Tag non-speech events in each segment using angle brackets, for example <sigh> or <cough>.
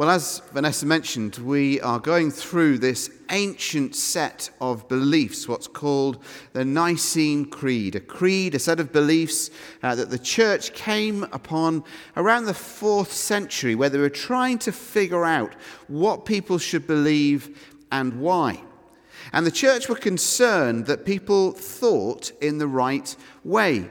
Well, as Vanessa mentioned, we are going through this ancient set of beliefs, what's called the Nicene Creed, a creed, a set of beliefs uh, that the church came upon around the fourth century, where they were trying to figure out what people should believe and why. And the church were concerned that people thought in the right way.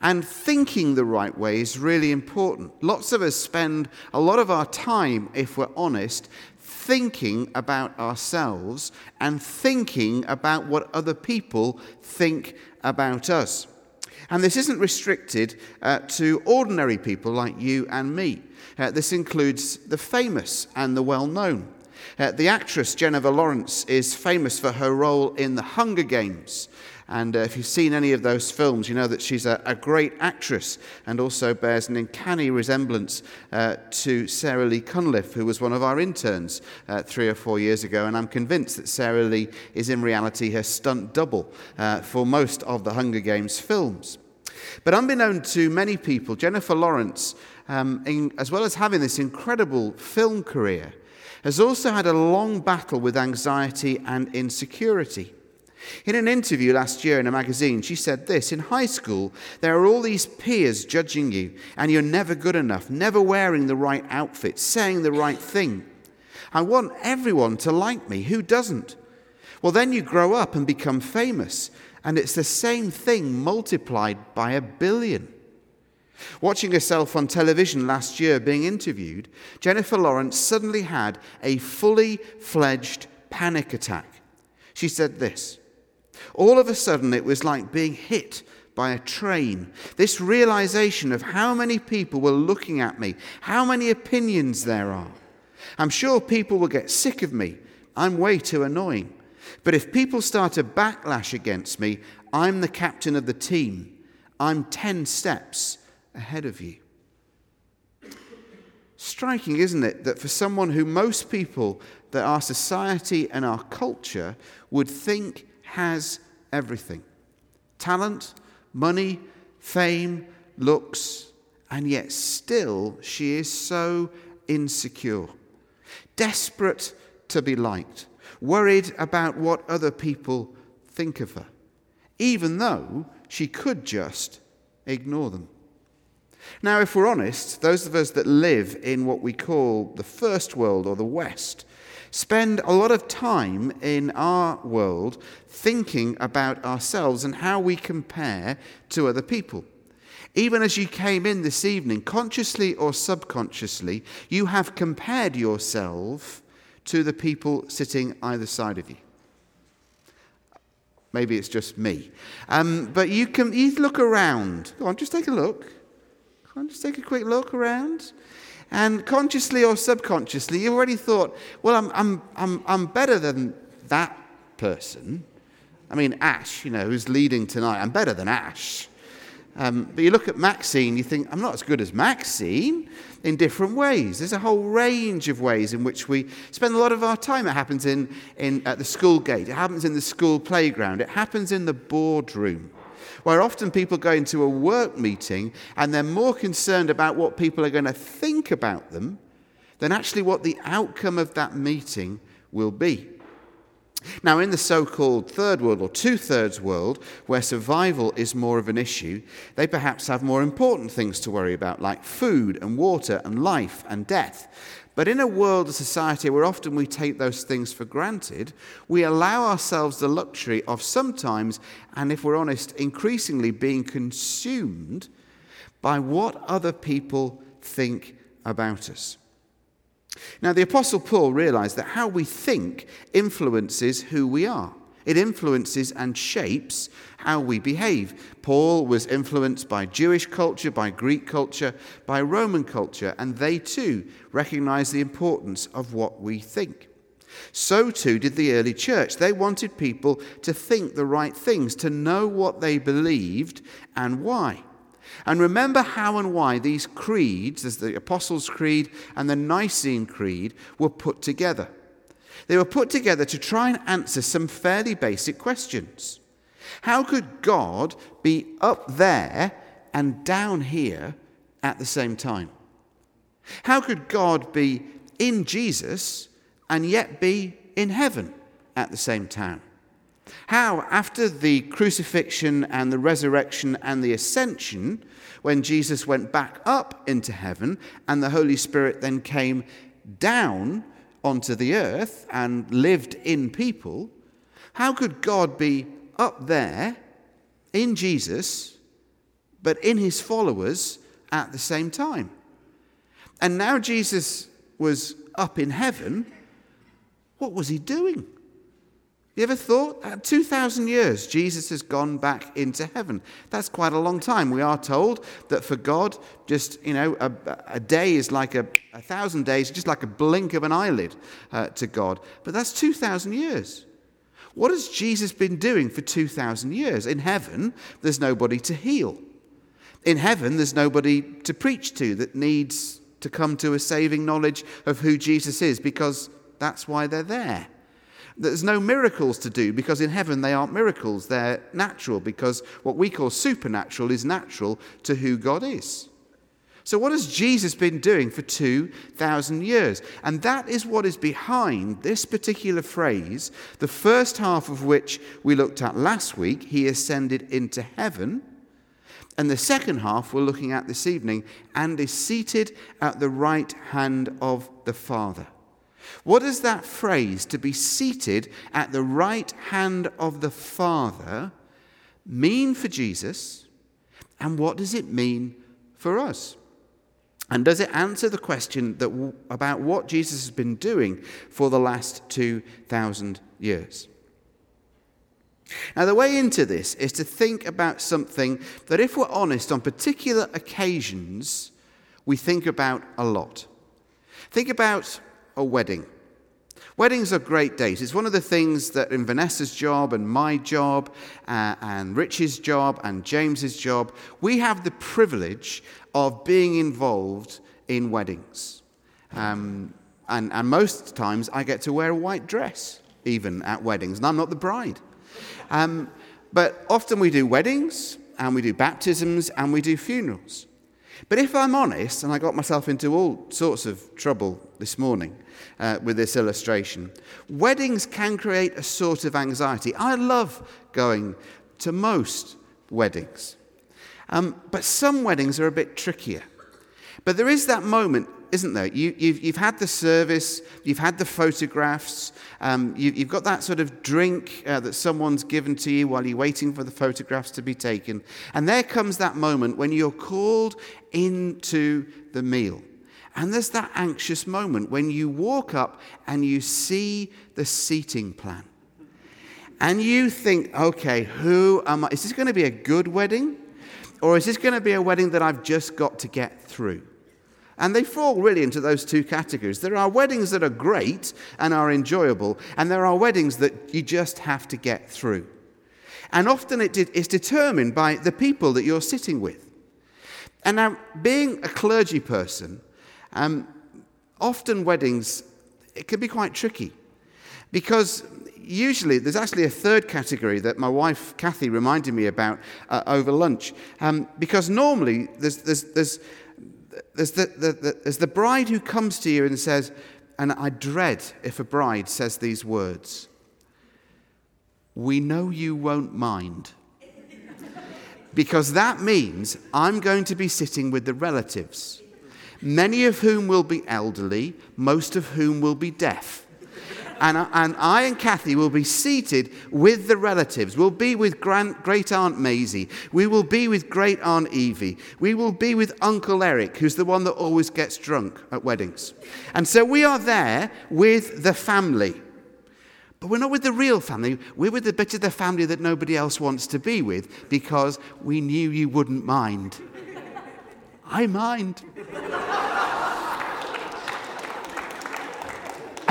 And thinking the right way is really important. Lots of us spend a lot of our time, if we're honest, thinking about ourselves and thinking about what other people think about us. And this isn't restricted uh, to ordinary people like you and me. Uh, this includes the famous and the well known. Uh, the actress Jennifer Lawrence is famous for her role in The Hunger Games. And uh, if you've seen any of those films, you know that she's a, a great actress and also bears an uncanny resemblance uh, to Sarah Lee Cunliffe, who was one of our interns uh, three or four years ago. And I'm convinced that Sarah Lee is in reality her stunt double uh, for most of the Hunger Games films. But unbeknown to many people, Jennifer Lawrence, um, in, as well as having this incredible film career, has also had a long battle with anxiety and insecurity. In an interview last year in a magazine, she said this In high school, there are all these peers judging you, and you're never good enough, never wearing the right outfit, saying the right thing. I want everyone to like me. Who doesn't? Well, then you grow up and become famous, and it's the same thing multiplied by a billion. Watching herself on television last year being interviewed, Jennifer Lawrence suddenly had a fully fledged panic attack. She said this all of a sudden, it was like being hit by a train. This realization of how many people were looking at me, how many opinions there are. I'm sure people will get sick of me. I'm way too annoying. But if people start a backlash against me, I'm the captain of the team. I'm 10 steps ahead of you. Striking, isn't it, that for someone who most people, that our society and our culture would think has everything talent, money, fame, looks, and yet still she is so insecure, desperate to be liked, worried about what other people think of her, even though she could just ignore them. Now, if we're honest, those of us that live in what we call the first world or the West spend a lot of time in our world thinking about ourselves and how we compare to other people. Even as you came in this evening, consciously or subconsciously, you have compared yourself to the people sitting either side of you. Maybe it's just me. Um, but you can you look around. Go on, just take a look. Go on, just take a quick look around. And consciously or subconsciously, you've already thought, well, I'm, I'm, I'm, I'm better than that person. I mean, Ash, you know, who's leading tonight, I'm better than Ash. Um, but you look at Maxine, you think, I'm not as good as Maxine in different ways. There's a whole range of ways in which we spend a lot of our time. It happens in, in, at the school gate, it happens in the school playground, it happens in the boardroom where often people go into a work meeting and they're more concerned about what people are going to think about them than actually what the outcome of that meeting will be. Now, in the so called third world or two thirds world, where survival is more of an issue, they perhaps have more important things to worry about, like food and water and life and death. But in a world, a society where often we take those things for granted, we allow ourselves the luxury of sometimes, and if we're honest, increasingly being consumed by what other people think about us. Now, the Apostle Paul realized that how we think influences who we are. It influences and shapes how we behave. Paul was influenced by Jewish culture, by Greek culture, by Roman culture, and they too recognized the importance of what we think. So too did the early church. They wanted people to think the right things, to know what they believed and why. And remember how and why these creeds, as the Apostles' Creed and the Nicene Creed, were put together. They were put together to try and answer some fairly basic questions. How could God be up there and down here at the same time? How could God be in Jesus and yet be in heaven at the same time? How, after the crucifixion and the resurrection and the ascension, when Jesus went back up into heaven and the Holy Spirit then came down onto the earth and lived in people, how could God be up there in Jesus, but in his followers at the same time? And now Jesus was up in heaven. What was he doing? You ever thought? At 2,000 years, Jesus has gone back into heaven. That's quite a long time. We are told that for God, just, you know, a, a day is like a, a, thousand days, just like a blink of an eyelid uh, to God. But that's 2,000 years. What has Jesus been doing for 2,000 years? In heaven, there's nobody to heal. In heaven, there's nobody to preach to that needs to come to a saving knowledge of who Jesus is because that's why they're there. There's no miracles to do because in heaven they aren't miracles, they're natural because what we call supernatural is natural to who God is. So, what has Jesus been doing for 2,000 years? And that is what is behind this particular phrase, the first half of which we looked at last week He ascended into heaven. And the second half we're looking at this evening, and is seated at the right hand of the Father. What does that phrase, to be seated at the right hand of the Father, mean for Jesus? And what does it mean for us? And does it answer the question that, about what Jesus has been doing for the last 2,000 years? Now, the way into this is to think about something that, if we're honest, on particular occasions, we think about a lot. Think about a wedding. Weddings are great days. It's one of the things that in Vanessa's job and my job uh, and Rich's job and James's job, we have the privilege of being involved in weddings. Um, and, and most times I get to wear a white dress, even at weddings, and I'm not the bride. Um, but often we do weddings and we do baptisms and we do funerals. But if I'm honest, and I got myself into all sorts of trouble this morning uh, with this illustration, weddings can create a sort of anxiety. I love going to most weddings, um, but some weddings are a bit trickier. But there is that moment isn't there? You, have you've, you've had the service, you've had the photographs, um, you, have got that sort of drink uh, that someone's given to you while you're waiting for the photographs to be taken. And there comes that moment when you're called into the meal. And there's that anxious moment when you walk up and you see the seating plan. And you think, okay, who am I? Is this going to be a good wedding? Or is this going to be a wedding that I've just got to get through? And they fall really into those two categories. There are weddings that are great and are enjoyable, and there are weddings that you just have to get through. And often it is determined by the people that you're sitting with. And now, being a clergy person, um, often weddings, it can be quite tricky because usually there's actually a third category that my wife Kathy reminded me about uh, over lunch. Um, because normally there's, there's, there's there's the, the, the, there's the bride who comes to you and says, and I dread if a bride says these words We know you won't mind. because that means I'm going to be sitting with the relatives, many of whom will be elderly, most of whom will be deaf and, uh, and I and Kathy will be seated with the relatives. We'll be with great Aunt Maisie. We will be with great Aunt Evie. We will be with Uncle Eric, who's the one that always gets drunk at weddings. And so we are there with the family. But we're not with the real family. We're with the bit of the family that nobody else wants to be with because we knew you wouldn't mind. <laughs> I mind.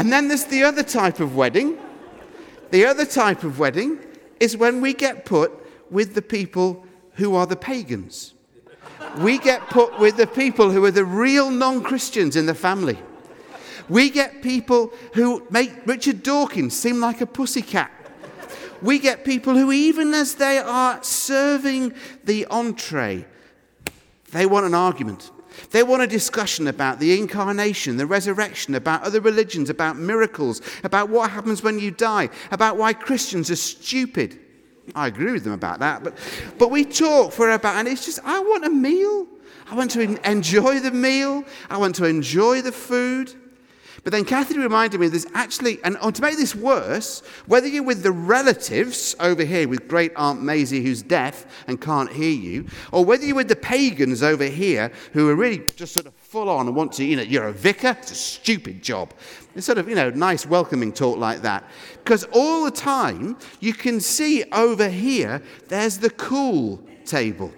And then there's the other type of wedding. The other type of wedding is when we get put with the people who are the pagans. We get put with the people who are the real non Christians in the family. We get people who make Richard Dawkins seem like a pussycat. We get people who, even as they are serving the entree, they want an argument. They want a discussion about the incarnation, the resurrection, about other religions, about miracles, about what happens when you die, about why Christians are stupid. I agree with them about that, but, but we talk for about, and it's just, I want a meal. I want to enjoy the meal. I want to enjoy the food. But then Kathy reminded me there's actually, and oh, to make this worse, whether you're with the relatives over here with great Aunt Maisie who's deaf and can't hear you, or whether you're with the pagans over here who are really just sort of full on and want to, you know, you're a vicar, it's a stupid job. It's sort of, you know, nice welcoming talk like that. Because all the time you can see over here, there's the cool table.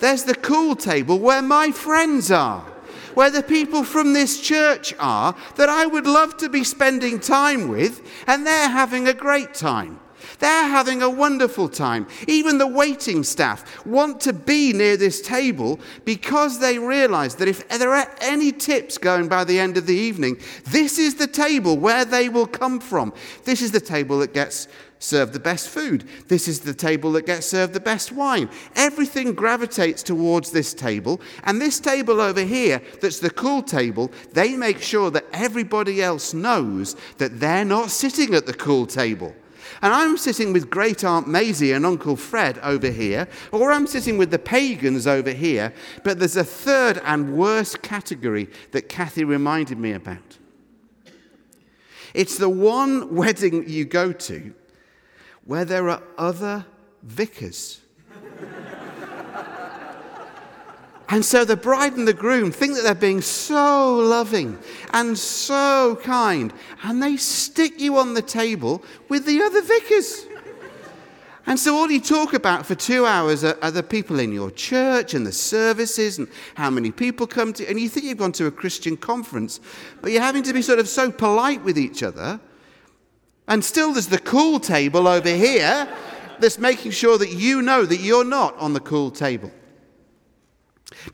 There's the cool table where my friends are where the people from this church are that I would love to be spending time with, and they're having a great time. They're having a wonderful time. Even the waiting staff want to be near this table because they realize that if there are any tips going by the end of the evening, this is the table where they will come from. This is the table that gets serve the best food. This is the table that gets served the best wine. Everything gravitates towards this table. And this table over here, that's the cool table, they make sure that everybody else knows that they're not sitting at the cool table. And I'm sitting with great Aunt Maisie and Uncle Fred over here, or I'm sitting with the pagans over here, but there's a third and worse category that Kathy reminded me about. It's the one <laughs> wedding you go to where there are other vicars. and so the bride and the groom think that they're being so loving and so kind, and they stick you on the table with the other vicars. And so, all you talk about for two hours are, are, the people in your church and the services and how many people come to. And you think you've gone to a Christian conference, but you're having to be sort of so polite with each other and still, there's the cool table over here that's making sure that you know that you're not on the cool table.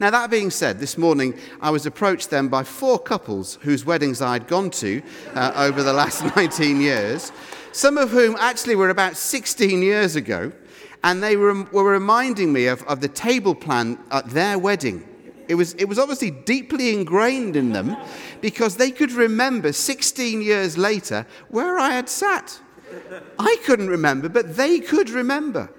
Now, that being said, this morning I was approached then by four couples whose weddings I'd gone to uh, over the last <laughs> 19 years, some of whom actually were about 16 years ago, and they were, were reminding me of, of the table plan at their wedding. It was, it was obviously deeply ingrained in them because they could remember 16 years later where I had sat. I couldn't remember, but they could remember.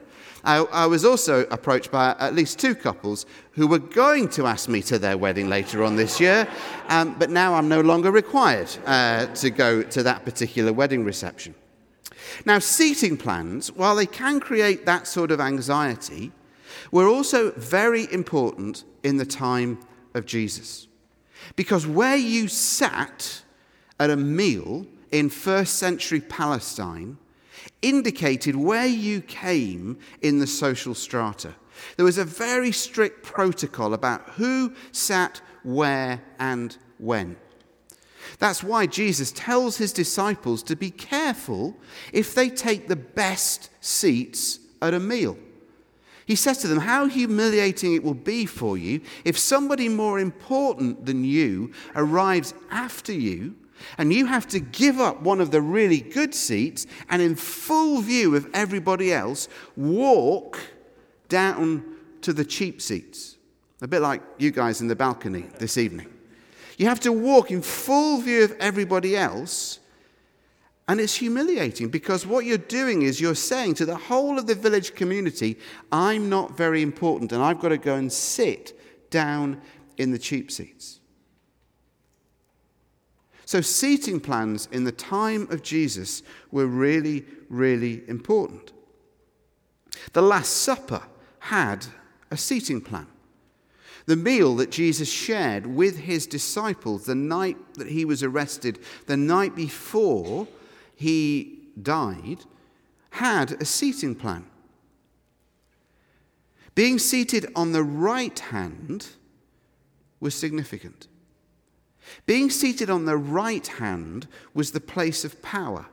I, I, was also approached by at least two couples who were going to ask me to their wedding later on this year, um, but now I'm no longer required uh, to go to that particular wedding reception. Now, seating plans, while they can create that sort of anxiety, were also very important in the time of Jesus. Because where you sat at a meal in first century Palestine indicated where you came in the social strata. There was a very strict protocol about who sat where and when. That's why Jesus tells his disciples to be careful if they take the best seats at a meal. He says to them, How humiliating it will be for you if somebody more important than you arrives after you and you have to give up one of the really good seats and, in full view of everybody else, walk down to the cheap seats. A bit like you guys in the balcony this evening. You have to walk in full view of everybody else and it's humiliating because what you're doing is you're saying to the whole of the village community, I'm not very important and I've got to go and sit down in the cheap seats. So, seating plans in the time of Jesus were really, really important. The Last Supper had a seating plan. The meal that Jesus shared with his disciples the night that he was arrested, the night before he died, had a seating plan. Being seated on the right hand was significant. Being seated on the right hand was the place of power,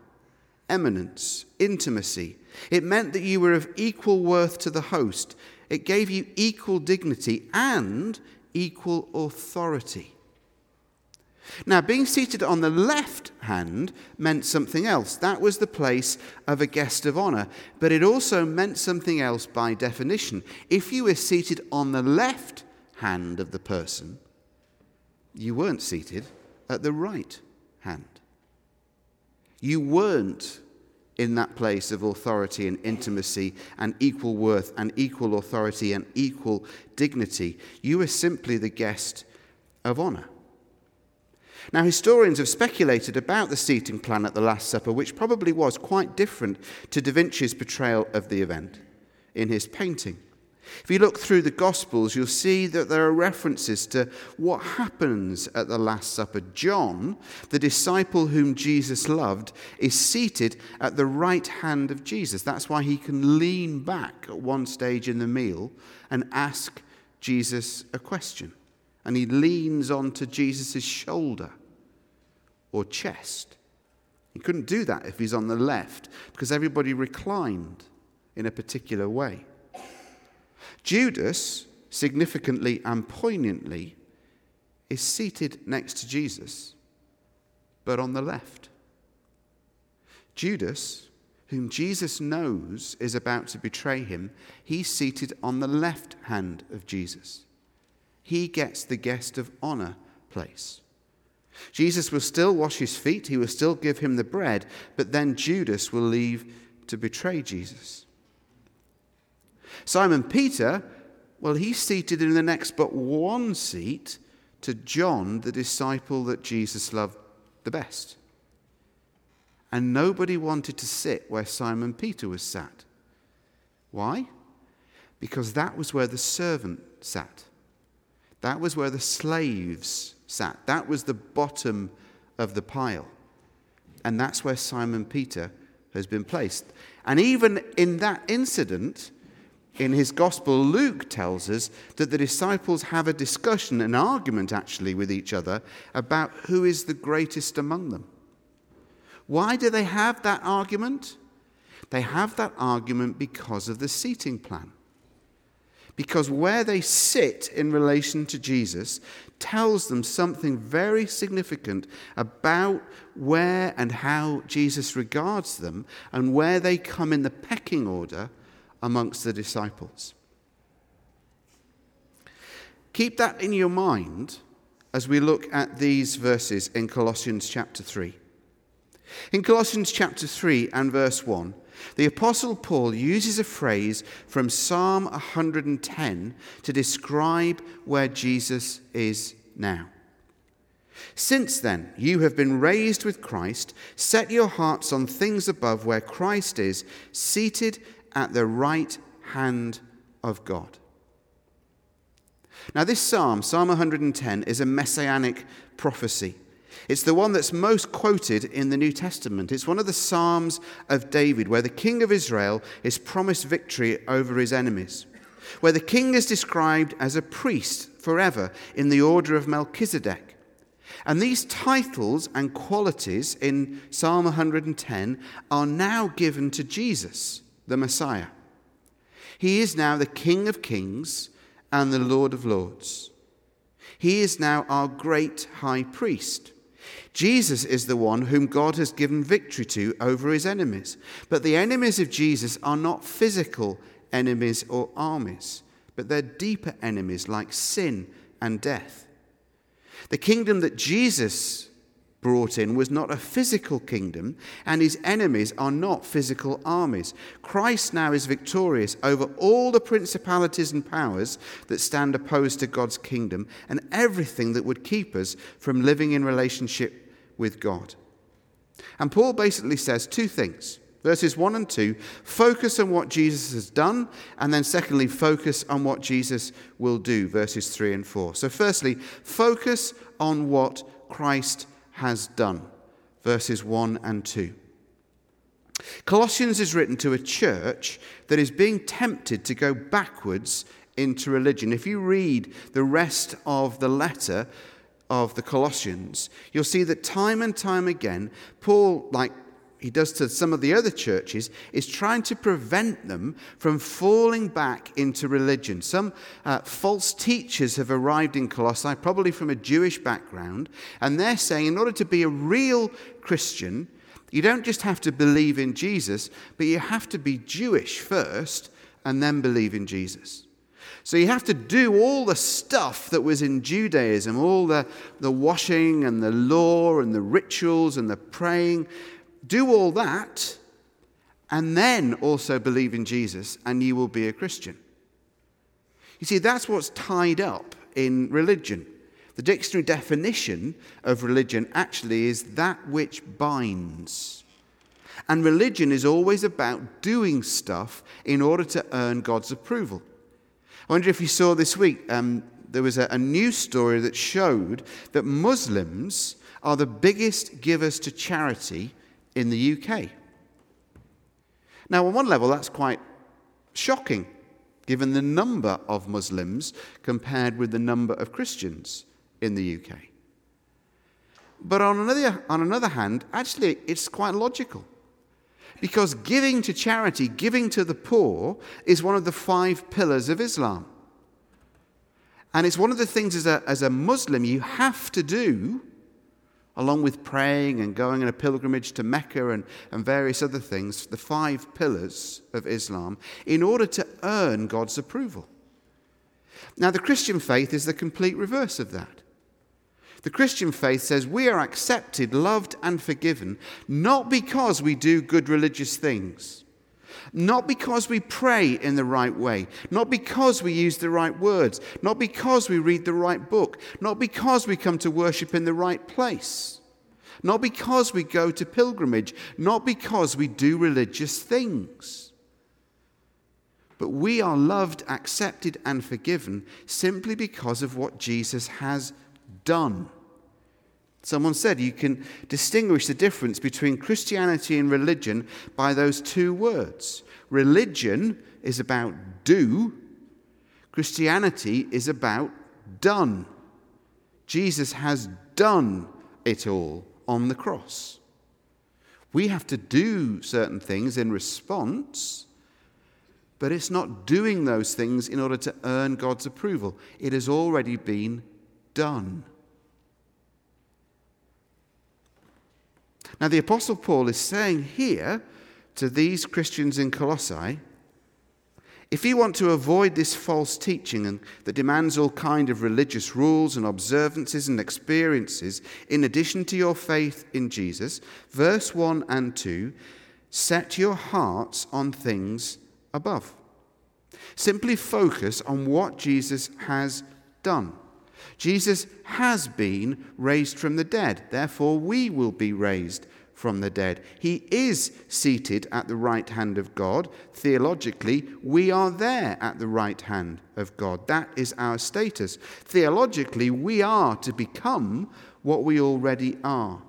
eminence, intimacy. It meant that you were of equal worth to the host. It gave you equal dignity and equal authority. Now, being seated on the left hand meant something else. That was the place of a guest of honor. But it also meant something else by definition. If you were seated on the left hand of the person, you weren't seated at the right hand. You weren't in that place of authority and intimacy and equal worth and equal authority and equal dignity. You were simply the guest of honor. Now, historians have speculated about the seating plan at the Last Supper, which probably was quite different to Da Vinci's portrayal of the event in his painting. If you look through the Gospels, you'll see that there are references to what happens at the Last Supper. John, the disciple whom Jesus loved, is seated at the right hand of Jesus. That's why he can lean back at one stage in the meal and ask Jesus a question. And he leans onto Jesus' shoulder or chest. He couldn't do that if he's on the left because everybody reclined in a particular way. Judas, significantly and poignantly, is seated next to Jesus, but on the left. Judas, whom Jesus knows is about to betray him, he's seated on the left hand of Jesus. He gets the guest of honor place. Jesus will still wash his feet, he will still give him the bread, but then Judas will leave to betray Jesus. Simon Peter, well, he's seated in the next but one seat to John, the disciple that Jesus loved the best. And nobody wanted to sit where Simon Peter was sat. Why? Because that was where the servant sat. That was where the slaves sat. That was the bottom of the pile. And that's where Simon Peter has been placed. And even in that incident, in his gospel, Luke tells us that the disciples have a discussion, an argument actually with each other about who is the greatest among them. Why do they have that argument? They have that argument because of the seating plan. Because where they sit in relation to Jesus tells them something very significant about where and how Jesus regards them and where they come in the pecking order amongst the disciples. Keep that in your mind as we look at these verses in Colossians chapter 3. In Colossians chapter 3 and verse 1, the Apostle Paul uses a phrase from Psalm 110 to describe where Jesus is now. Since then, you have been raised with Christ. Set your hearts on things above where Christ is, seated at the right hand of God. Now, this psalm, Psalm 110, is a messianic prophecy. It's the one that's most quoted in the New Testament. It's one of the Psalms of David, where the king of Israel is promised victory over his enemies, where the king is described as a priest forever in the order of Melchizedek. And these titles and qualities in Psalm 110 are now given to Jesus the Messiah. He is now the King of kings and the Lord of lords. He is now our great high priest. Jesus is the one whom God has given victory to over his enemies. But the enemies of Jesus are not physical enemies or armies, but they're deeper enemies like sin and death. The kingdom that Jesus brought in was not a physical kingdom, and his enemies are not physical armies. Christ now is victorious over all the principalities and powers that stand opposed to God's kingdom and everything that would keep us from living in relationship with God. And Paul basically says two things. Verses 1 and 2 focus on what Jesus has done, and then secondly, focus on what Jesus will do. Verses 3 and 4. So, firstly, focus on what Christ has done. Verses 1 and 2. Colossians is written to a church that is being tempted to go backwards into religion. If you read the rest of the letter of the Colossians, you'll see that time and time again, Paul, like he does to some of the other churches is trying to prevent them from falling back into religion. Some uh, false teachers have arrived in Colossae, probably from a Jewish background, and they're saying in order to be a real Christian, you don't just have to believe in Jesus, but you have to be Jewish first and then believe in Jesus. So you have to do all the stuff that was in Judaism, all the, the washing and the law and the rituals and the praying. Do all that and then also believe in Jesus, and you will be a Christian. You see, that's what's tied up in religion. The dictionary definition of religion actually is that which binds. And religion is always about doing stuff in order to earn God's approval. I wonder if you saw this week, um, there was a, a news story that showed that Muslims are the biggest givers to charity in the UK. Now, on one level, that's quite shocking, given the number of Muslims compared with the number of Christians in the UK. But on another, on another hand, actually, it's quite logical. Because giving to charity, giving to the poor, is one of the five pillars of Islam. And it's one of the things as a, as a Muslim you have to do, along with praying and going on a pilgrimage to Mecca and, and various other things, the five pillars of Islam, in order to earn God's approval. Now, the Christian faith is the complete reverse of that. The Christian faith says we are accepted, loved, and forgiven not because we do good religious things, not because we pray in the right way, not because we use the right words, not because we read the right book, not because we come to worship in the right place, not because we go to pilgrimage, not because we do religious things. But we are loved, accepted, and forgiven simply because of what Jesus has done. Someone said you can distinguish the difference between Christianity and religion by those two words. Religion is about do, Christianity is about done. Jesus has done it all on the cross. We have to do certain things in response, but it's not doing those things in order to earn God's approval. It has already been done. Now, the Apostle Paul is saying here to these Christians in Colossae if you want to avoid this false teaching and that demands all kind of religious rules and observances and experiences in addition to your faith in Jesus, verse 1 and 2, set your hearts on things above. Simply focus on what Jesus has done. Jesus has been raised from the dead. Therefore, we will be raised from the dead. He is seated at the right hand of God. Theologically, we are there at the right hand of God. That is our status. Theologically, we are to become what we already are.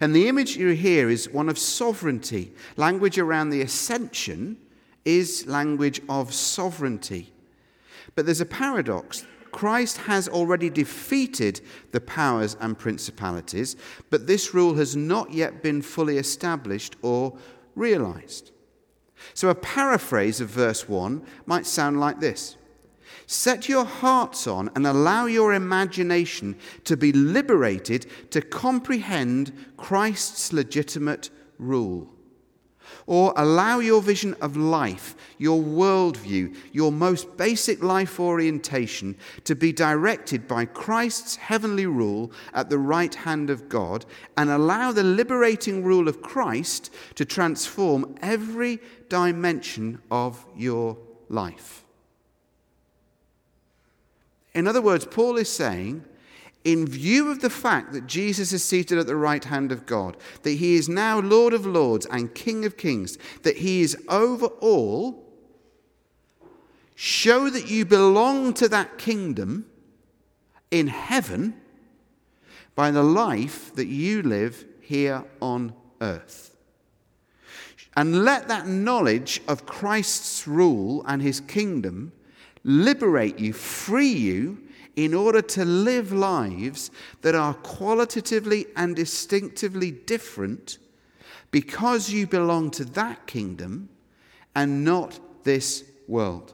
And the image you hear is one of sovereignty. Language around the ascension is language of sovereignty. But there's a paradox Christ has already defeated the powers and principalities, but this rule has not yet been fully established or realized. So, a paraphrase of verse 1 might sound like this Set your hearts on and allow your imagination to be liberated to comprehend Christ's legitimate rule. Or allow your vision of life, your worldview, your most basic life orientation to be directed by Christ's heavenly rule at the right hand of God, and allow the liberating rule of Christ to transform every dimension of your life. In other words, Paul is saying, in view of the fact that Jesus is seated at the right hand of God, that he is now Lord of Lords and King of Kings, that he is over all, show that you belong to that kingdom in heaven by the life that you live here on earth. And let that knowledge of Christ's rule and his kingdom liberate you, free you in order to live lives that are qualitatively and distinctively different because you belong to that kingdom and not this world.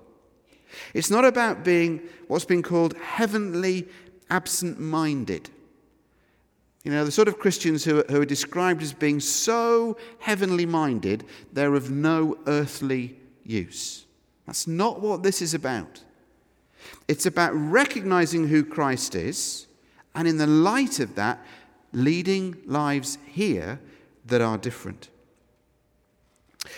It's not about being what's been called heavenly absent minded. You know, the sort of Christians who are, who are described as being so heavenly minded, they're of no earthly use. That's not what this is about. It's about recognizing who Christ is, and in the light of that, leading lives here that are different.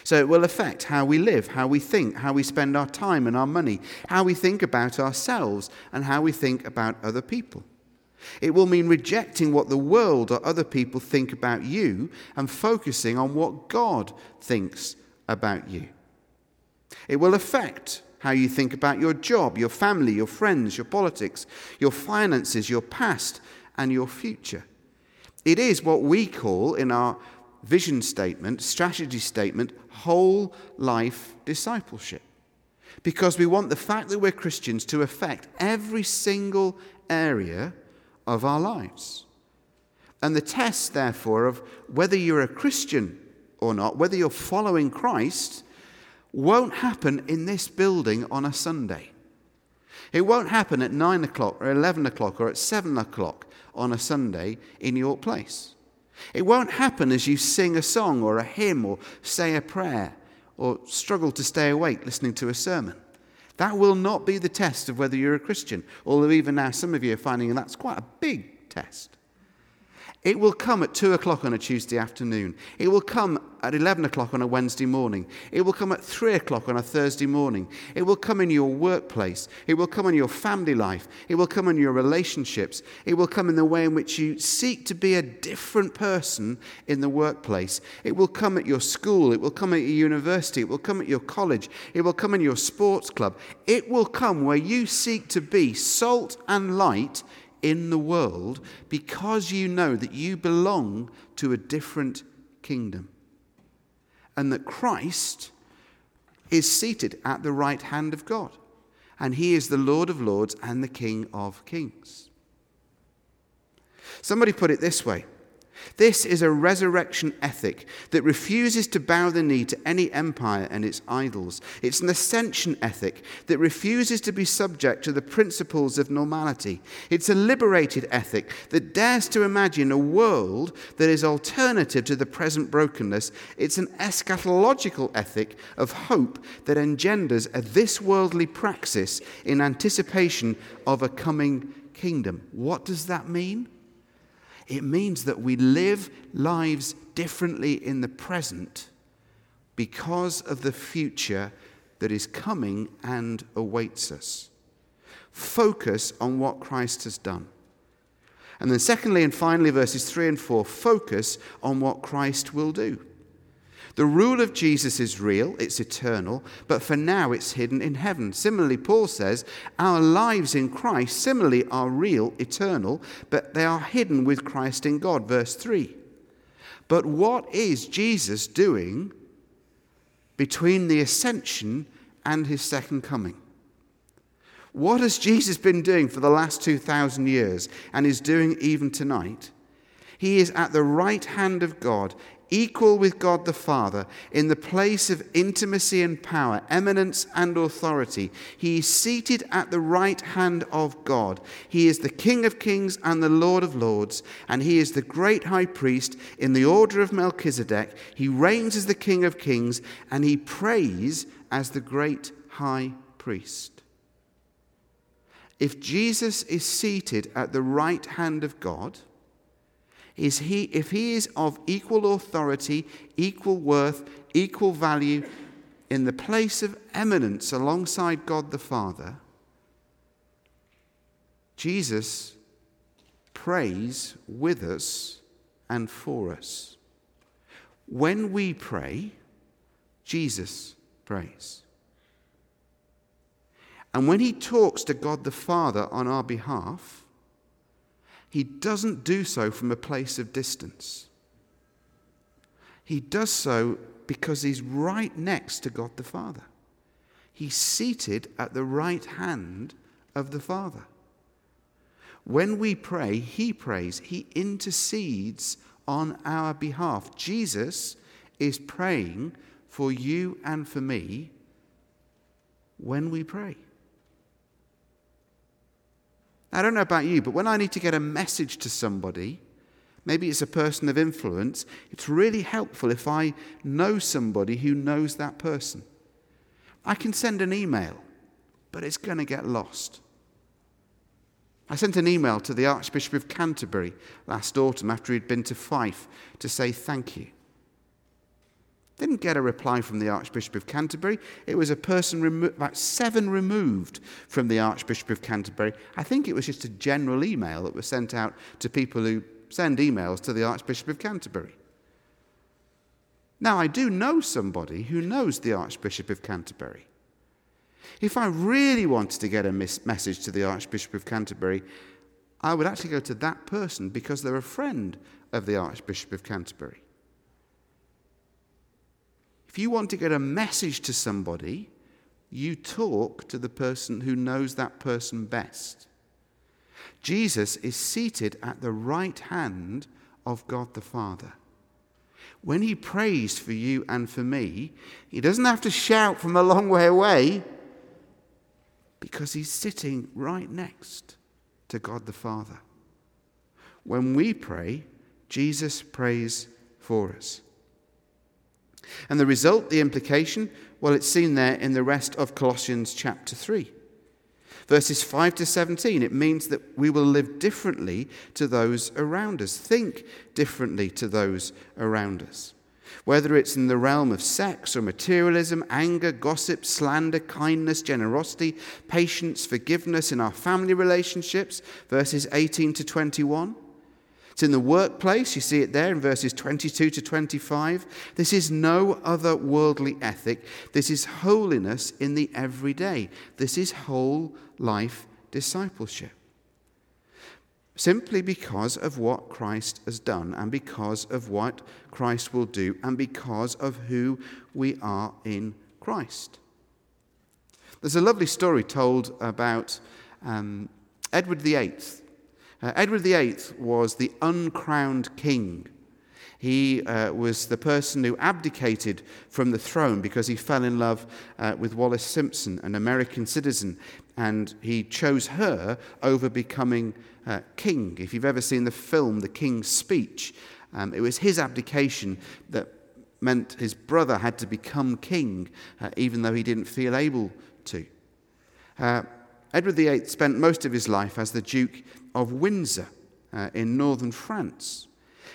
So it will affect how we live, how we think, how we spend our time and our money, how we think about ourselves, and how we think about other people. It will mean rejecting what the world or other people think about you and focusing on what God thinks about you. It will affect how you think about your job, your family, your friends, your politics, your finances, your past, and your future. It is what we call in our vision statement, strategy statement, whole life discipleship. Because we want the fact that we're Christians to affect every single area of our lives. And the test, therefore, of whether you're a Christian or not, whether you're following Christ, won't happen in this building on a Sunday. It won't happen at 9 o'clock or 11 o'clock or at 7 o'clock on a Sunday in your place. It won't happen as you sing a song or a hymn or say a prayer or struggle to stay awake listening to a sermon. That will not be the test of whether you're a Christian, although even now some of you are finding that's quite a big test. It will come at 2 o'clock on a Tuesday afternoon. It will come at 11 o'clock on a Wednesday morning. It will come at 3 o'clock on a Thursday morning. It will come in your workplace. It will come in your family life. It will come in your relationships. It will come in the way in which you seek to be a different person in the workplace. It will come at your school. It will come at your university. It will come at your college. It will come in your sports club. It will come where you seek to be salt and light in the world because you know that you belong to a different kingdom and that Christ is seated at the right hand of God and he is the Lord of lords and the King of kings. Somebody put it this way this is a resurrection ethic that refuses to bow the knee to any empire and its idols. It's an ascension ethic that refuses to be subject to the principles of normality. It's a liberated ethic that dares to imagine a world that is alternative to the present brokenness. It's an eschatological ethic of hope that engenders a this worldly praxis in anticipation of a coming kingdom. What does that mean? It means that we live lives differently in the present because of the future that is coming and awaits us. Focus on what Christ has done. And then, secondly and finally, verses 3 and 4 focus on what Christ will do. The rule of Jesus is real, it's eternal, but for now it's hidden in heaven. Similarly, Paul says, our lives in Christ similarly are real, eternal, but they are hidden with Christ in God. Verse 3. But what is Jesus doing between the ascension and his second coming? What has Jesus been doing for the last 2,000 years and is doing even tonight? He is at the right hand of God, equal with God the Father in the place of intimacy and power, eminence and authority. He is seated at the right hand of God. He is the King of kings and the Lord of lords, and he is the great high priest in the order of Melchizedek. He reigns as the King of kings, and he prays as the great high priest. If Jesus is seated at the right hand of God, is he, if he is of equal authority, equal worth, equal value, in the place of eminence alongside God the Father, Jesus prays with us and for us. When we pray, Jesus prays. And when he talks to God the Father on our behalf, he doesn't do so from a place of distance. He does so because he's right next to God the Father. He's seated at the right hand of the Father. When we pray, he prays, he intercedes on our behalf. Jesus is praying for you and for me when we pray. I don't know about you, but when I need to get a message to somebody, maybe it's a person of influence, it's really helpful if I know somebody who knows that person. I can send an email, but it's going to get lost. I sent an email to the Archbishop of Canterbury last autumn after he'd been to Fife to say thank you. Didn't get a reply from the Archbishop of Canterbury. It was a person remo- about seven removed from the Archbishop of Canterbury. I think it was just a general email that was sent out to people who send emails to the Archbishop of Canterbury. Now, I do know somebody who knows the Archbishop of Canterbury. If I really wanted to get a message to the Archbishop of Canterbury, I would actually go to that person because they're a friend of the Archbishop of Canterbury. If you want to get a message to somebody, you talk to the person who knows that person best. Jesus is seated at the right hand of God the Father. When he prays for you and for me, he doesn't have to shout from a long way away because he's sitting right next to God the Father. When we pray, Jesus prays for us. And the result, the implication, well, it's seen there in the rest of Colossians chapter 3. Verses 5 to 17, it means that we will live differently to those around us, think differently to those around us. Whether it's in the realm of sex or materialism, anger, gossip, slander, kindness, generosity, patience, forgiveness in our family relationships, verses 18 to 21 it's in the workplace, you see it there in verses 22 to 25. This is no other worldly ethic. This is holiness in the everyday. This is whole life discipleship. Simply because of what Christ has done, and because of what Christ will do, and because of who we are in Christ. There's a lovely story told about um, Edward VIII uh, Edward VIII was the uncrowned king. He uh, was the person who abdicated from the throne because he fell in love uh, with Wallis Simpson, an American citizen, and he chose her over becoming uh, king. If you've ever seen the film The King's Speech, um, it was his abdication that meant his brother had to become king, uh, even though he didn't feel able to. Uh, Edward VIII spent most of his life as the Duke of Windsor uh, in northern France.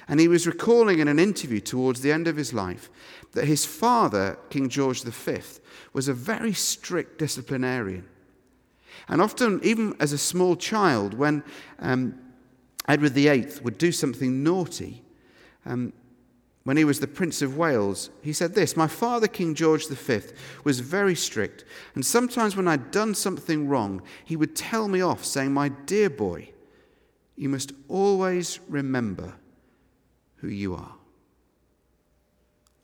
And he was recalling in an interview towards the end of his life that his father, King George V, was a very strict disciplinarian. And often, even as a small child, when um, Edward VIII would do something naughty, um, when he was the Prince of Wales, he said this My father, King George V, was very strict, and sometimes when I'd done something wrong, he would tell me off, saying, My dear boy, you must always remember who you are.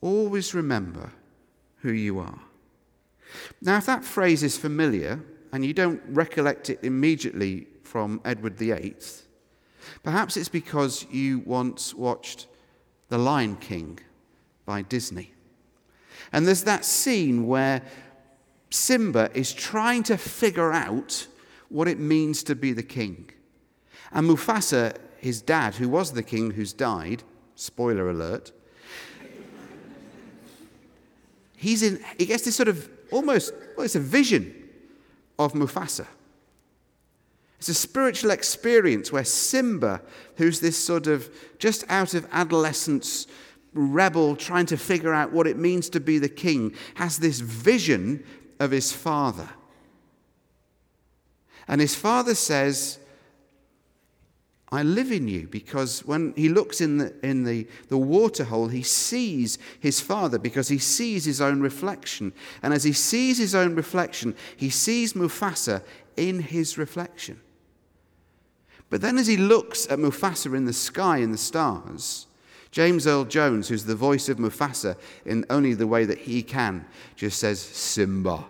Always remember who you are. Now, if that phrase is familiar and you don't recollect it immediately from Edward VIII, perhaps it's because you once watched The Lion King by Disney. And there's that scene where Simba is trying to figure out what it means to be the king. And Mufasa, his dad, who was the king who's died, spoiler alert, he's in, he gets this sort of almost, well, it's a vision of Mufasa. It's a spiritual experience where Simba, who's this sort of just out of adolescence rebel trying to figure out what it means to be the king, has this vision of his father. And his father says, I live in you because when he looks in the, in the, the water hole, he sees his father because he sees his own reflection. And as he sees his own reflection, he sees Mufasa in his reflection. But then as he looks at Mufasa in the sky and the stars, James Earl Jones, who's the voice of Mufasa in only the way that he can, just says, Simba,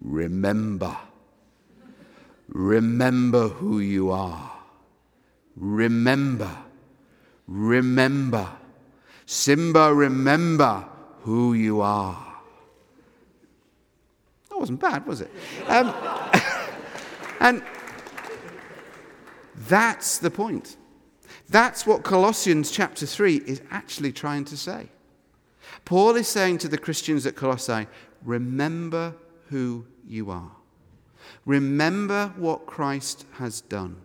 remember. Remember who you are. Remember. Remember. Simba, remember who you are. That wasn't bad, was it? Um, <laughs> and that's the point. That's what Colossians chapter 3 is actually trying to say. Paul is saying to the Christians at Colossae, remember who you are. Remember what Christ has done.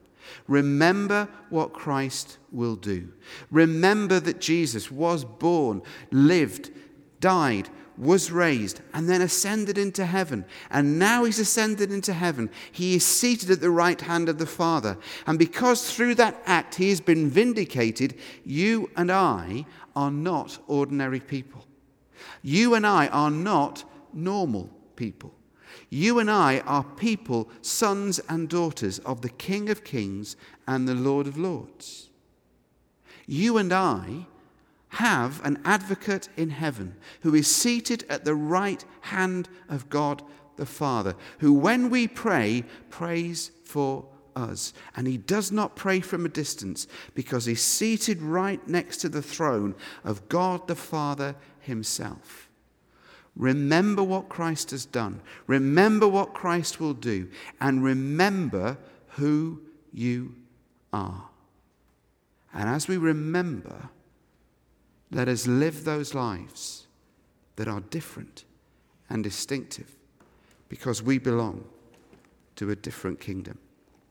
Remember what Christ will do. Remember that Jesus was born, lived, died, was raised, and then ascended into heaven. And now he's ascended into heaven. He is seated at the right hand of the Father. And because through that act he has been vindicated, you and I are not ordinary people. You and I are not normal people. You and I are people, sons and daughters of the King of Kings and the Lord of Lords. You and I have an advocate in heaven who is seated at the right hand of God the Father, who, when we pray, prays for us. And he does not pray from a distance because he's seated right next to the throne of God the Father himself. Remember what Christ has done. Remember what Christ will do. And remember who you are. And as we remember, let us live those lives that are different and distinctive because we belong to a different kingdom.